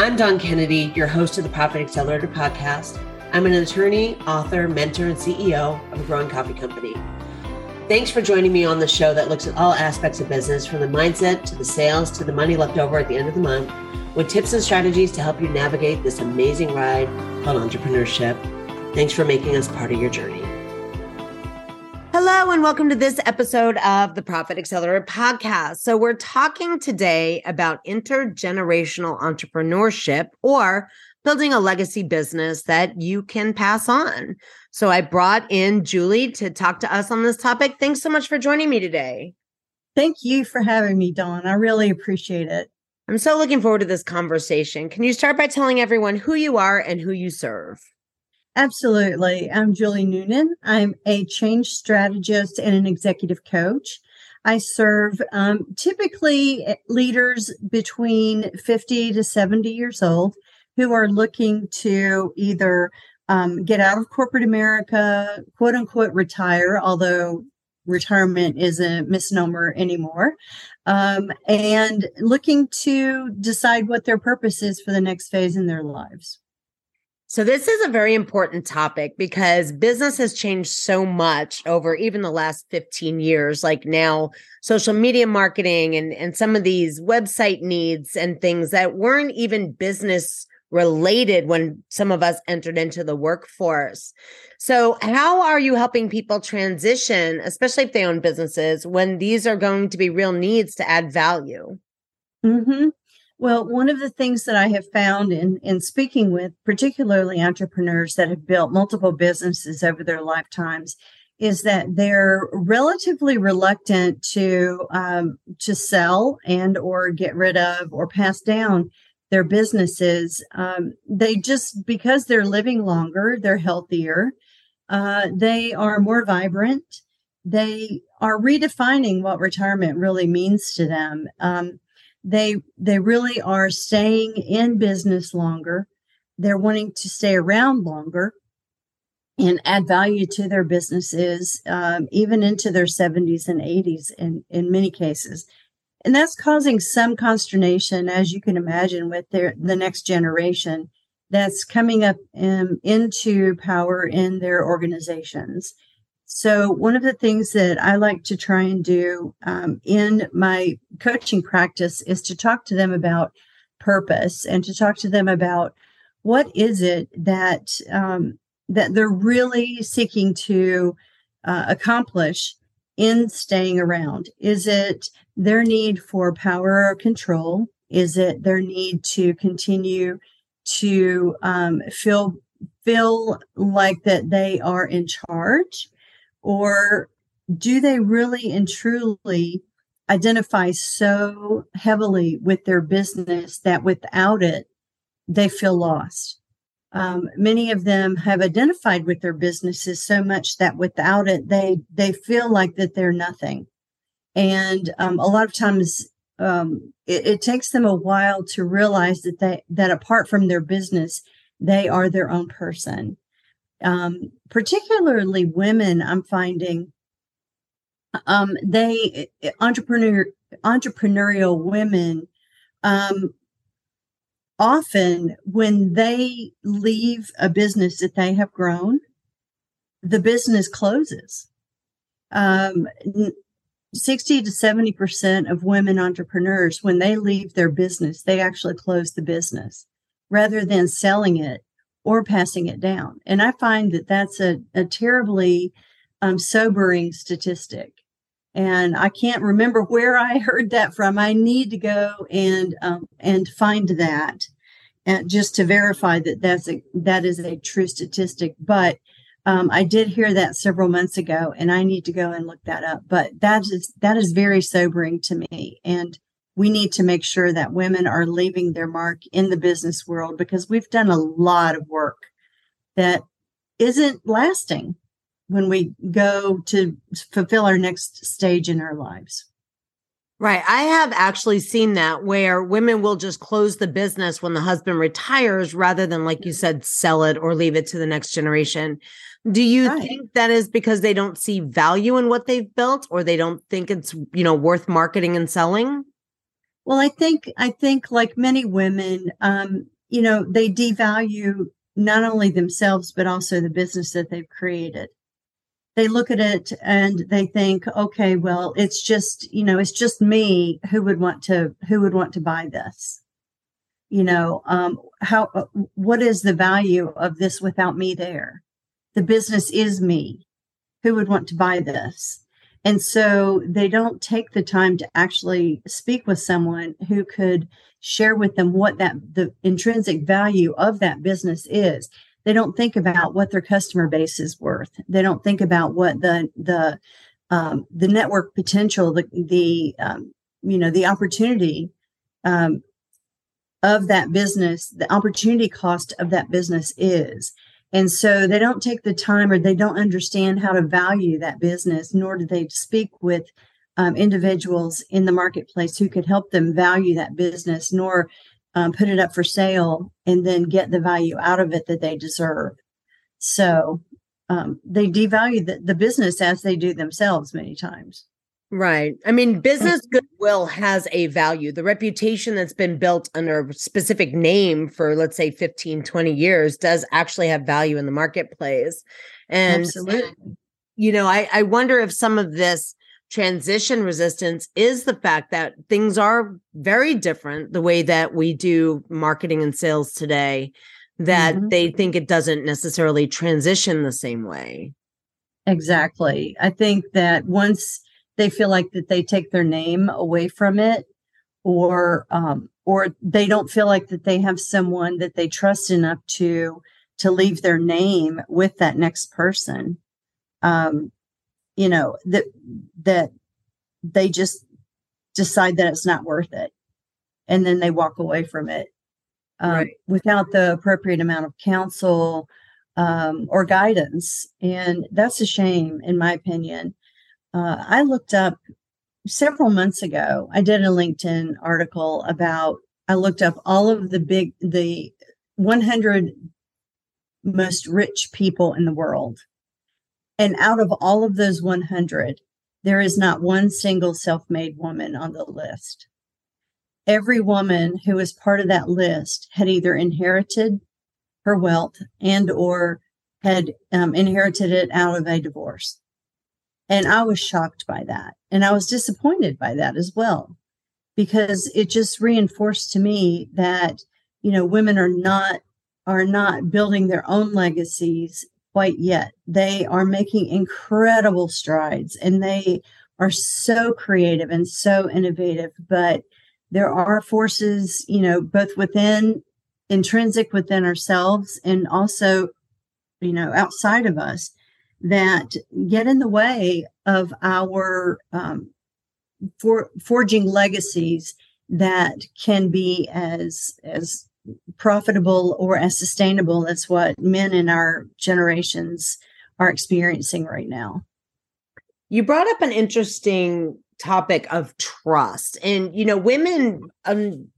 I'm Dawn Kennedy, your host of the Profit Accelerator podcast. I'm an attorney, author, mentor, and CEO of a growing coffee company. Thanks for joining me on the show that looks at all aspects of business from the mindset to the sales to the money left over at the end of the month with tips and strategies to help you navigate this amazing ride called entrepreneurship. Thanks for making us part of your journey. Hello, and welcome to this episode of the Profit Accelerator podcast. So, we're talking today about intergenerational entrepreneurship or building a legacy business that you can pass on. So, I brought in Julie to talk to us on this topic. Thanks so much for joining me today. Thank you for having me, Dawn. I really appreciate it. I'm so looking forward to this conversation. Can you start by telling everyone who you are and who you serve? Absolutely. I'm Julie Noonan. I'm a change strategist and an executive coach. I serve um, typically eh, leaders between 50 to 70 years old who are looking to either um, get out of corporate America, quote unquote, retire, although retirement is a misnomer anymore, um, and looking to decide what their purpose is for the next phase in their lives. So, this is a very important topic because business has changed so much over even the last 15 years. Like now, social media marketing and, and some of these website needs and things that weren't even business related when some of us entered into the workforce. So, how are you helping people transition, especially if they own businesses, when these are going to be real needs to add value? Mm-hmm. Well, one of the things that I have found in, in speaking with particularly entrepreneurs that have built multiple businesses over their lifetimes is that they're relatively reluctant to um, to sell and or get rid of or pass down their businesses. Um, they just because they're living longer, they're healthier, uh, they are more vibrant. They are redefining what retirement really means to them. Um, they they really are staying in business longer. They're wanting to stay around longer and add value to their businesses um, even into their 70s and 80s in, in many cases. And that's causing some consternation as you can imagine with their the next generation that's coming up um, into power in their organizations so, one of the things that I like to try and do um, in my coaching practice is to talk to them about purpose and to talk to them about what is it that um, that they're really seeking to uh, accomplish in staying around. Is it their need for power or control? Is it their need to continue to um, feel feel like that they are in charge? Or do they really and truly identify so heavily with their business that without it, they feel lost? Um, many of them have identified with their businesses so much that without it, they they feel like that they're nothing. And um, a lot of times, um, it, it takes them a while to realize that they that apart from their business, they are their own person um, particularly women, I'm finding um, they entrepreneur entrepreneurial women um, often when they leave a business that they have grown, the business closes. Um, 60 to 70% of women entrepreneurs, when they leave their business, they actually close the business rather than selling it or passing it down. And I find that that's a, a terribly um, sobering statistic. And I can't remember where I heard that from. I need to go and um, and find that, and uh, just to verify that that's a that is a true statistic. But um, I did hear that several months ago, and I need to go and look that up. But that is that is very sobering to me. And we need to make sure that women are leaving their mark in the business world because we've done a lot of work that isn't lasting when we go to fulfill our next stage in our lives. Right. I have actually seen that where women will just close the business when the husband retires rather than, like you said, sell it or leave it to the next generation. Do you right. think that is because they don't see value in what they've built or they don't think it's, you know, worth marketing and selling? Well, I think I think like many women, um, you know, they devalue not only themselves but also the business that they've created. They look at it and they think, okay, well, it's just, you know, it's just me who would want to who would want to buy this. You know, um, how uh, what is the value of this without me there? The business is me. Who would want to buy this? And so they don't take the time to actually speak with someone who could share with them what that the intrinsic value of that business is. They don't think about what their customer base is worth. They don't think about what the the um, the network potential, the the um, you know the opportunity um, of that business, the opportunity cost of that business is. And so they don't take the time or they don't understand how to value that business, nor do they speak with um, individuals in the marketplace who could help them value that business, nor um, put it up for sale and then get the value out of it that they deserve. So um, they devalue the, the business as they do themselves many times. Right. I mean, business goodwill has a value. The reputation that's been built under a specific name for, let's say, 15, 20 years does actually have value in the marketplace. And, Absolutely. you know, I, I wonder if some of this transition resistance is the fact that things are very different the way that we do marketing and sales today, that mm-hmm. they think it doesn't necessarily transition the same way. Exactly. I think that once they feel like that they take their name away from it or um, or they don't feel like that they have someone that they trust enough to to leave their name with that next person. Um, you know that that they just decide that it's not worth it and then they walk away from it um, right. without the appropriate amount of counsel um, or guidance. And that's a shame in my opinion uh, I looked up several months ago. I did a LinkedIn article about. I looked up all of the big the 100 most rich people in the world, and out of all of those 100, there is not one single self-made woman on the list. Every woman who was part of that list had either inherited her wealth and or had um, inherited it out of a divorce and I was shocked by that. And I was disappointed by that as well, because it just reinforced to me that, you know, women are not are not building their own legacies quite yet. They are making incredible strides and they are so creative and so innovative, but there are forces, you know, both within intrinsic within ourselves and also, you know, outside of us that get in the way of our um, for, forging legacies that can be as as profitable or as sustainable as what men in our generations are experiencing right now. You brought up an interesting topic of trust, and you know, women. Um,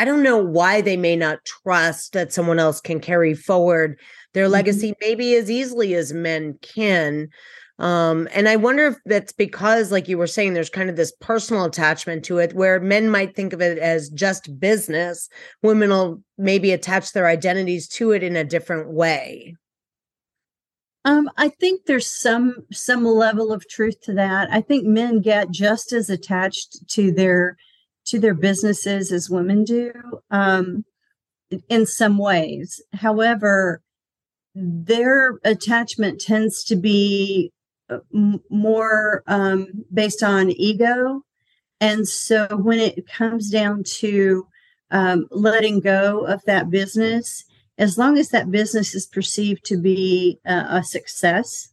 I don't know why they may not trust that someone else can carry forward their mm-hmm. legacy maybe as easily as men can. Um, and I wonder if that's because, like you were saying, there's kind of this personal attachment to it where men might think of it as just business. Women will maybe attach their identities to it in a different way. Um, I think there's some some level of truth to that. I think men get just as attached to their to their businesses as women do um, in some ways. However, their attachment tends to be uh, more um, based on ego. And so when it comes down to um, letting go of that business, as long as that business is perceived to be uh, a success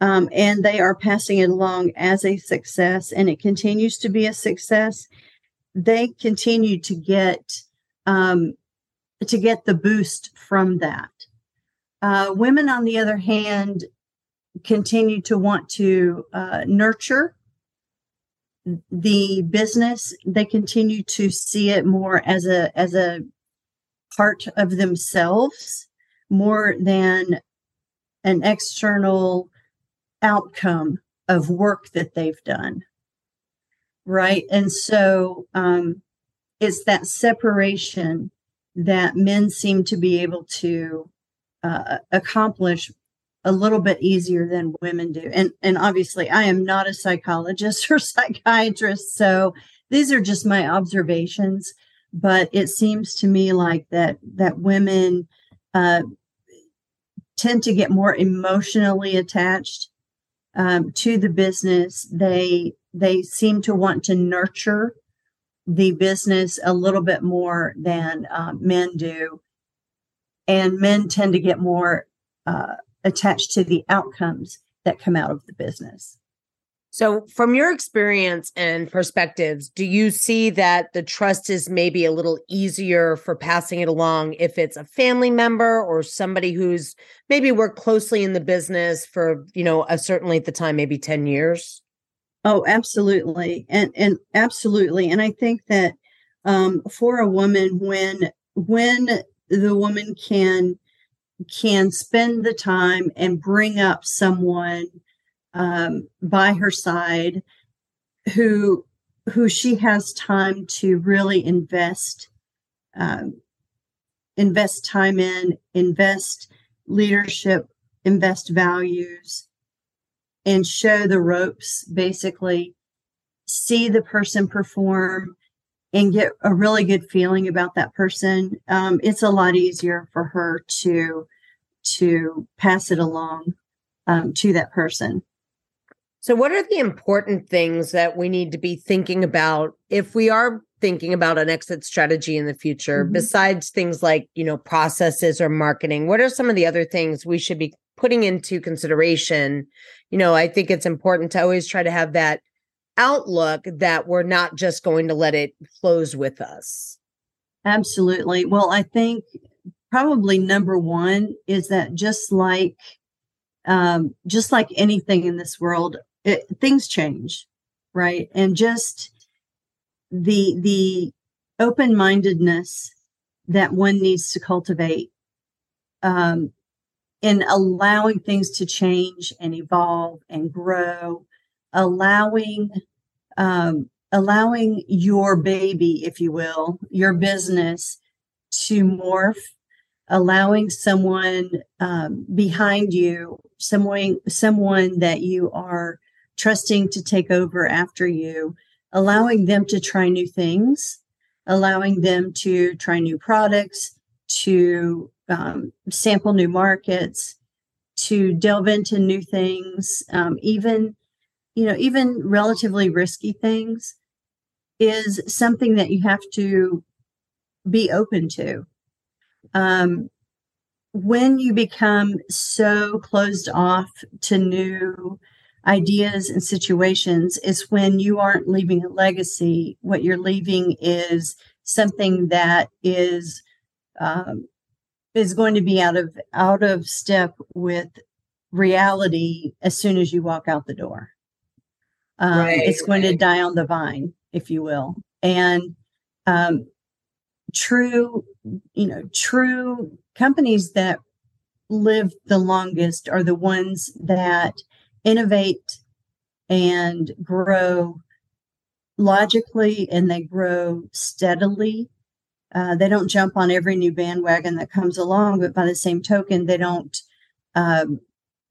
um, and they are passing it along as a success and it continues to be a success, they continue to get um, to get the boost from that. Uh, women, on the other hand, continue to want to uh, nurture the business. They continue to see it more as a as a part of themselves more than an external outcome of work that they've done right and so um it's that separation that men seem to be able to uh, accomplish a little bit easier than women do. And and obviously I am not a psychologist or psychiatrist, so these are just my observations, but it seems to me like that that women uh, tend to get more emotionally attached um, to the business. They they seem to want to nurture the business a little bit more than uh, men do, and men tend to get more uh, attached to the outcomes that come out of the business. So, from your experience and perspectives, do you see that the trust is maybe a little easier for passing it along if it's a family member or somebody who's maybe worked closely in the business for, you know, a certainly at the time, maybe 10 years? Oh, absolutely. And and absolutely. And I think that um, for a woman when when the woman can can spend the time and bring up someone um, by her side who who she has time to really invest um, invest time in invest leadership invest values and show the ropes basically. See the person perform and get a really good feeling about that person. Um, it's a lot easier for her to to pass it along um, to that person so, what are the important things that we need to be thinking about if we are thinking about an exit strategy in the future, mm-hmm. besides things like, you know, processes or marketing? What are some of the other things we should be putting into consideration? You know, I think it's important to always try to have that outlook that we're not just going to let it close with us. Absolutely. Well, I think probably number one is that just like um, just like anything in this world, it, things change, right? And just the the open mindedness that one needs to cultivate um, in allowing things to change and evolve and grow, allowing um, allowing your baby, if you will, your business to morph, allowing someone um, behind you, someone someone that you are trusting to take over after you, allowing them to try new things, allowing them to try new products, to um, sample new markets, to delve into new things, um, even you know even relatively risky things is something that you have to be open to. Um, when you become so closed off to new ideas and situations is when you aren't leaving a legacy. What you're leaving is something that is um, is going to be out of out of step with reality as soon as you walk out the door. Um, right, it's going right. to die on the vine, if you will, and um, true, you know, true companies that live the longest are the ones that innovate and grow logically and they grow steadily. Uh, they don't jump on every new bandwagon that comes along, but by the same token, they don't um,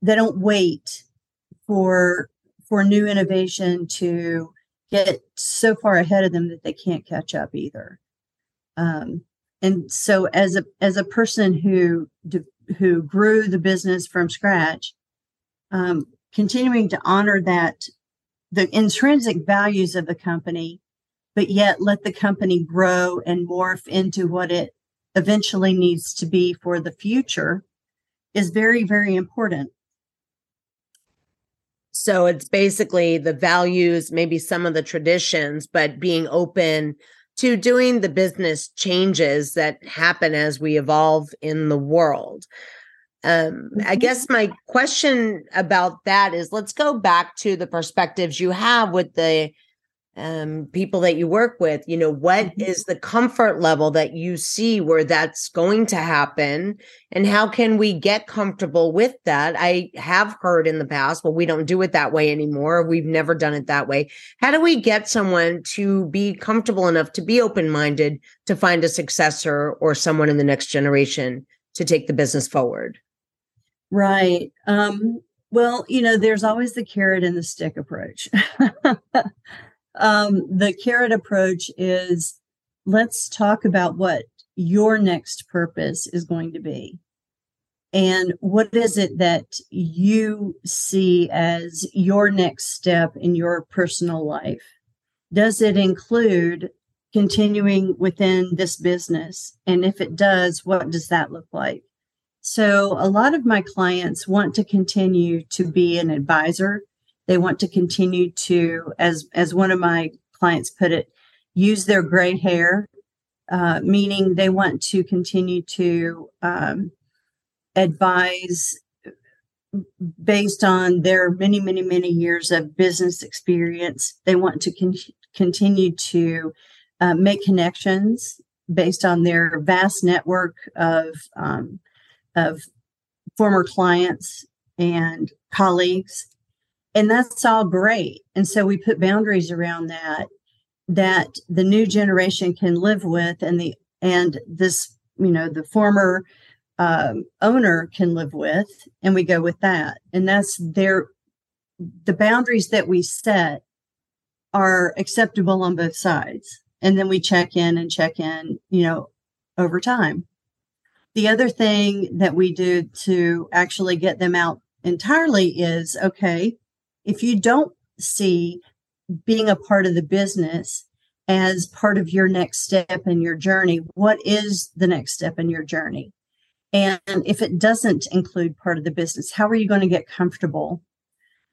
they don't wait for for new innovation to get so far ahead of them that they can't catch up either. Um, and so, as a as a person who who grew the business from scratch, um, continuing to honor that the intrinsic values of the company, but yet let the company grow and morph into what it eventually needs to be for the future is very, very important. So it's basically the values, maybe some of the traditions, but being open to doing the business changes that happen as we evolve in the world. Um, I mm-hmm. guess my question about that is let's go back to the perspectives you have with the um, people that you work with. You know what Mhm. is the comfort level that you see where that's going to happen and how can we get comfortable with that? I have heard in the past well we don't do it that way anymore. We've never done it that way. How do we get someone to be comfortable enough to be open-minded to find a successor or someone in the next generation to take the business forward Right. Um, well, you know, there's always the carrot and the stick approach. um, the carrot approach is let's talk about what your next purpose is going to be. And what is it that you see as your next step in your personal life? Does it include continuing within this business? And if it does, what does that look like? So a lot of my clients want to continue to be an advisor. They want to continue to, as as one of my clients put it, use their gray hair, uh, meaning they want to continue to um, advise based on their many, many, many years of business experience. They want to con- continue to uh, make connections based on their vast network of um, of former clients and colleagues. And that's all great. And so we put boundaries around that that the new generation can live with and the and this you know the former um, owner can live with and we go with that. And that's their the boundaries that we set are acceptable on both sides. And then we check in and check in you know over time the other thing that we do to actually get them out entirely is okay, if you don't see being a part of the business as part of your next step in your journey, what is the next step in your journey? And if it doesn't include part of the business, how are you going to get comfortable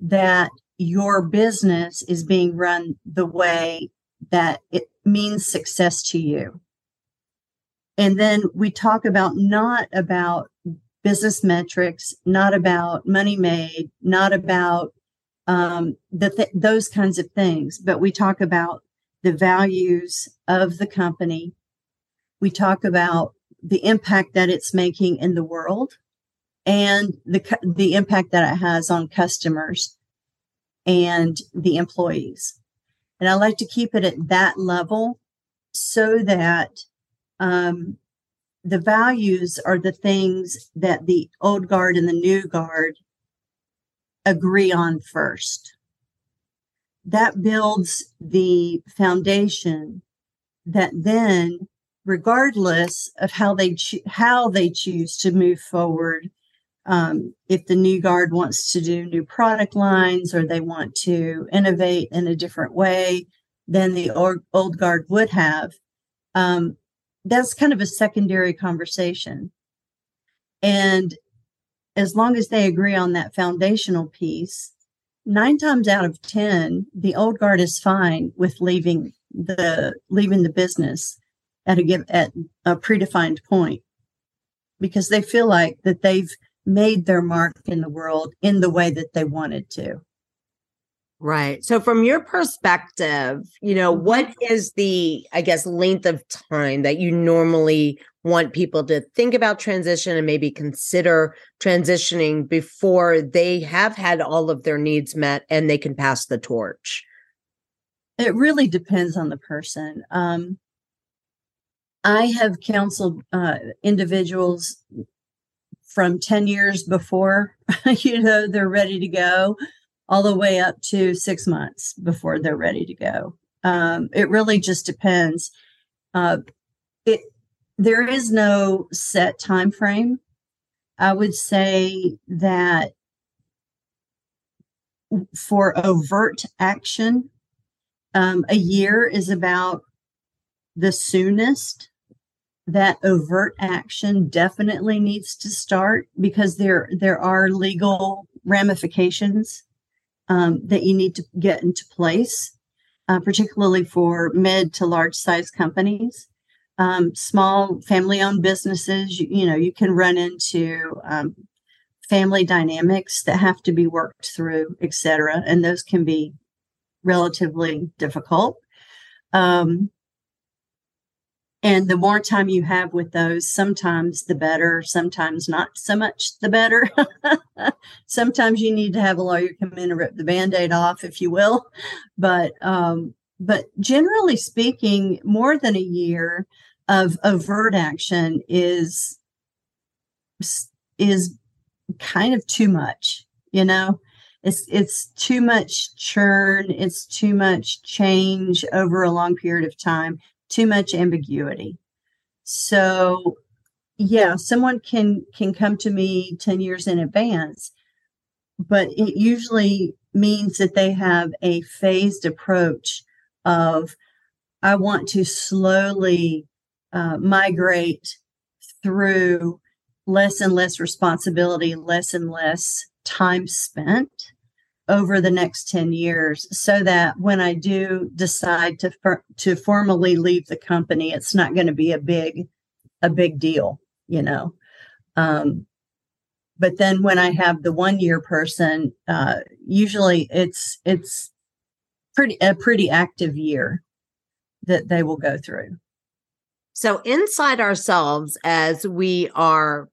that your business is being run the way that it means success to you? And then we talk about not about business metrics, not about money made, not about um, the th- those kinds of things, but we talk about the values of the company. We talk about the impact that it's making in the world and the the impact that it has on customers and the employees. And I like to keep it at that level so that um, the values are the things that the old guard and the new guard agree on first. That builds the foundation that then, regardless of how they cho- how they choose to move forward, um, if the new guard wants to do new product lines or they want to innovate in a different way than the old, old guard would have, um, that's kind of a secondary conversation. And as long as they agree on that foundational piece, nine times out of 10, the old guard is fine with leaving the leaving the business at a give at a predefined point because they feel like that they've made their mark in the world in the way that they wanted to. Right. So from your perspective, you know, Mhm. what is the I guess length of time that you normally want people to think about transition and maybe consider transitioning before they have had all of their needs met and they can pass the torch? It really depends on the person. Um, I have counseled uh, individuals from 10 years before, you know, they're ready to go, all the way up to six months before they're ready to go. Um, it really just depends. Uh, it there is no set time frame. I would say that for overt action, um, a year is about the soonest that overt action definitely needs to start because there there are legal ramifications um, that you need to get into place, uh, particularly for mid to large size companies. Um, small family owned businesses, you, you, know, you can run into um, family dynamics that have to be worked through, et cetera, and those can be relatively difficult. Um, and the more time you have with those, sometimes the better, sometimes not so much the better. sometimes you need to have a lawyer come in and rip the band-aid off, if you will. But um, but generally speaking, more than a year of overt action is is kind of too much, you know. It's it's too much churn, it's too much change over a long period of time too much ambiguity. So yeah, someone can can come to me 10 years in advance, but it usually means that they have a phased approach of I want to slowly uh, migrate through less and less responsibility, less and less time spent over the next 10 years so that when I do decide to to formally leave the company it's not going to be a big a big deal you know? Um, but then when I have the one year person uh, usually it's it's pretty a pretty active year that they will go through. So inside ourselves as we are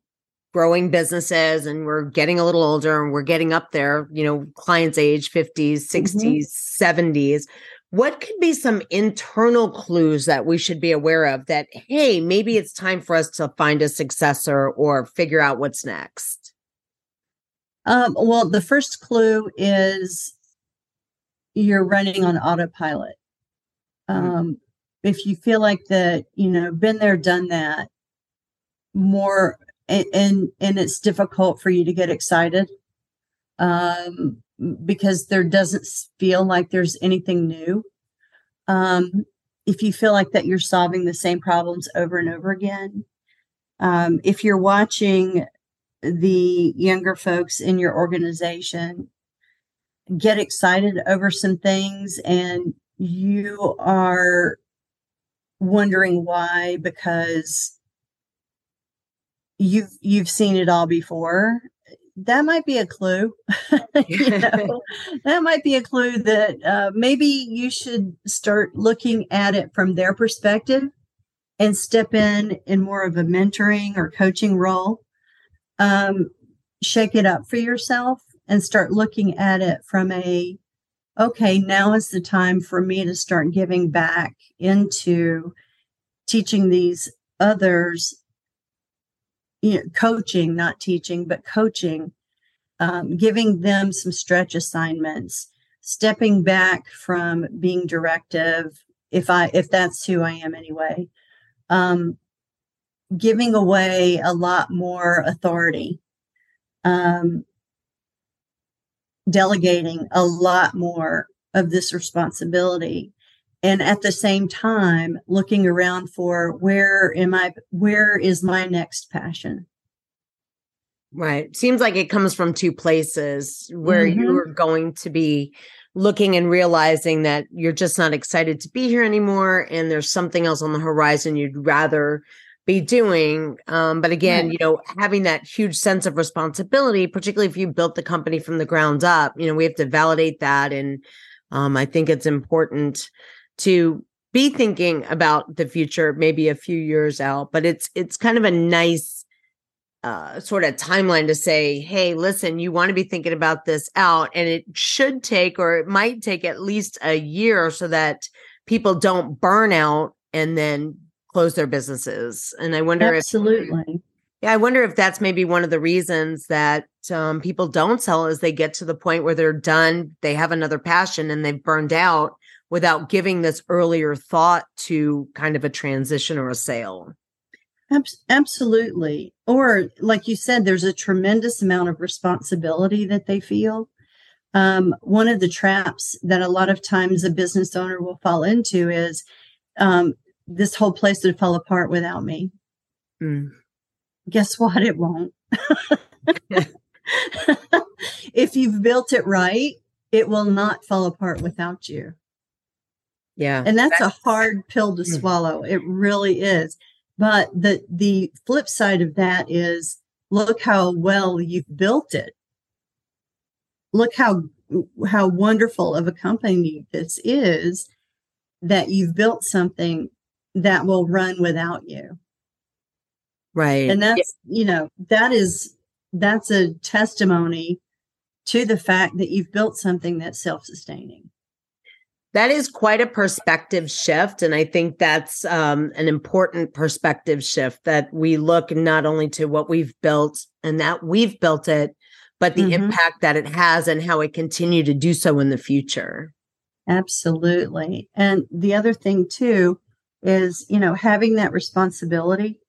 growing businesses and we're getting a little older and we're getting up there, you know, clients age 50s, 60s, mm-hmm. 70s. What could be some internal clues that we should be aware of that, hey, maybe it's time for us to find a successor or figure out what's next? Um, well, the first clue is you're running on autopilot. Mm-hmm. Um, if you feel like that, you know, been there, done that, more and and, it's difficult for you to get excited um, because there doesn't feel like there's anything new. Um, if you feel like that you're solving the same problems over and over again, um, if you're watching the younger folks in your organization get excited over some things and you are wondering why because you've you've seen it all before. That might be a clue you know? That might be a clue that uh, maybe you should start looking at it from their perspective and step in in more of a mentoring or coaching role. Um, shake it up for yourself and start looking at it from a okay now is the time for me to start giving back into teaching these others you know, coaching, not teaching, but coaching, um, giving them some stretch assignments, stepping back from being directive, if I if that's who I am anyway, um, giving away a lot more authority, um, delegating a lot more of this responsibility and at the same time looking around for where am i where is my next passion? Right. Seems like it comes from two places where mm-hmm. you're going to be looking and realizing that you're just not excited to be here anymore and there's something else on the horizon you'd rather be doing. Um, but again you know having that huge sense of responsibility particularly if you built the company from the ground up you know we have to validate that and um, i think it's important to be thinking about the future maybe a few years out but it's it's kind of a nice uh, sort of timeline to say hey listen you want to be thinking about this out and it should take or it might take at least a year so that people don't burn out and then close their businesses and i wonder absolutely. If, yeah i wonder if that's maybe one of the reasons that um, people don't sell is they get to the point where they're done they have another passion and they've burned out without giving this earlier thought to kind of a transition or a sale. Absolutely. Or, like you said, there's a tremendous amount of responsibility that they feel. Um, one of the traps that a lot of times a business owner will fall into is um, this whole place would fall apart without me. Mm. Guess what? It won't. if you've built it right, it will not fall apart without you. Yeah. And that's, that's a hard pill to mm. swallow. It really is. But the the flip side of that is look how well you've built it. Look how how wonderful of a company this is that you've built something that will run without you. Right. And that's, you know, that is that's a testimony to the fact that you've built something that's self-sustaining. That is quite a perspective shift. And I think that's um, an important perspective shift that we look not only to what we've built and that we've built it, but the mm-hmm. impact that it has and how it continue to do so in the future. Absolutely. And the other thing too is, you know, having that responsibility.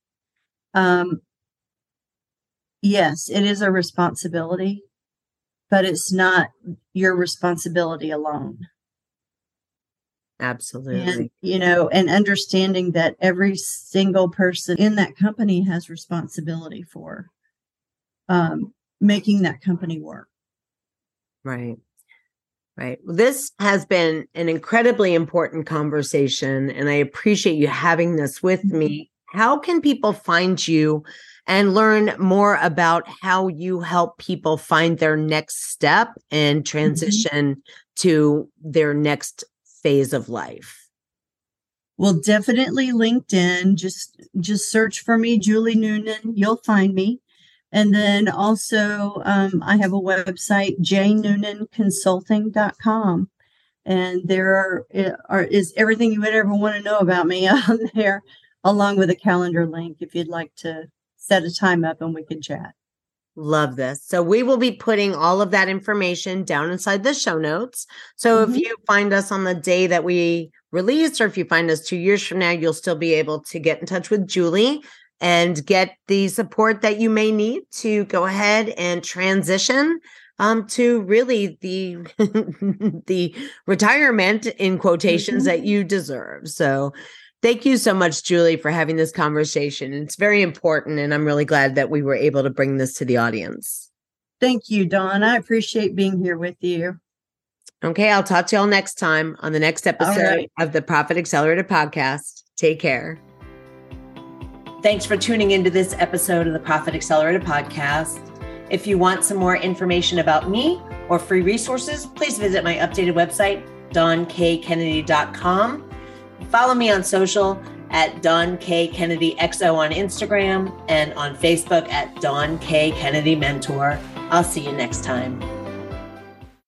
Um, yes, it is a responsibility, but it's not your responsibility alone. Absolutely. And, you know, and understanding that every single person in that company has responsibility for um, making that company work. Right. Right. This has been an incredibly important conversation, and I appreciate you having this with me. Mm-hmm. How can people find you and learn more about how you help people find their next step and mm-hmm. transition mm-hmm. to their next phase of life? Well, definitely LinkedIn. Just just search for me, Julie Noonan. You'll find me. And then also, um, I have a website, jnoonanconsulting.com. And there are, eh, are is everything you would ever want to know about me on there, along with a calendar link if you'd like to set a time up and we can chat. Love this. So we will be putting all of that information down inside the show notes. So mm-hmm. if you find us on the day that we release, or if you find us two years from now, you'll still be able to get in touch with Julie and get the support that you may need to go ahead and transition um, to really the the retirement in quotations mm-hmm. that you deserve. So thank you so much, Julie, for having this conversation. It's very important, and I'm really glad that we were able to bring this to the audience. Thank you, Dawn. I appreciate being here with you. Okay, I'll talk to y'all next time on the next episode right. of the Profit Accelerator podcast. Take care. Thanks for tuning into this episode of the Profit Accelerator podcast. If you want some more information about me or free resources, please visit my updated website, DawnKKennedy.com. Follow me on social at Dawn K. Kennedy XO on Instagram and on Facebook at Dawn K. Kennedy Mentor. I'll see you next time.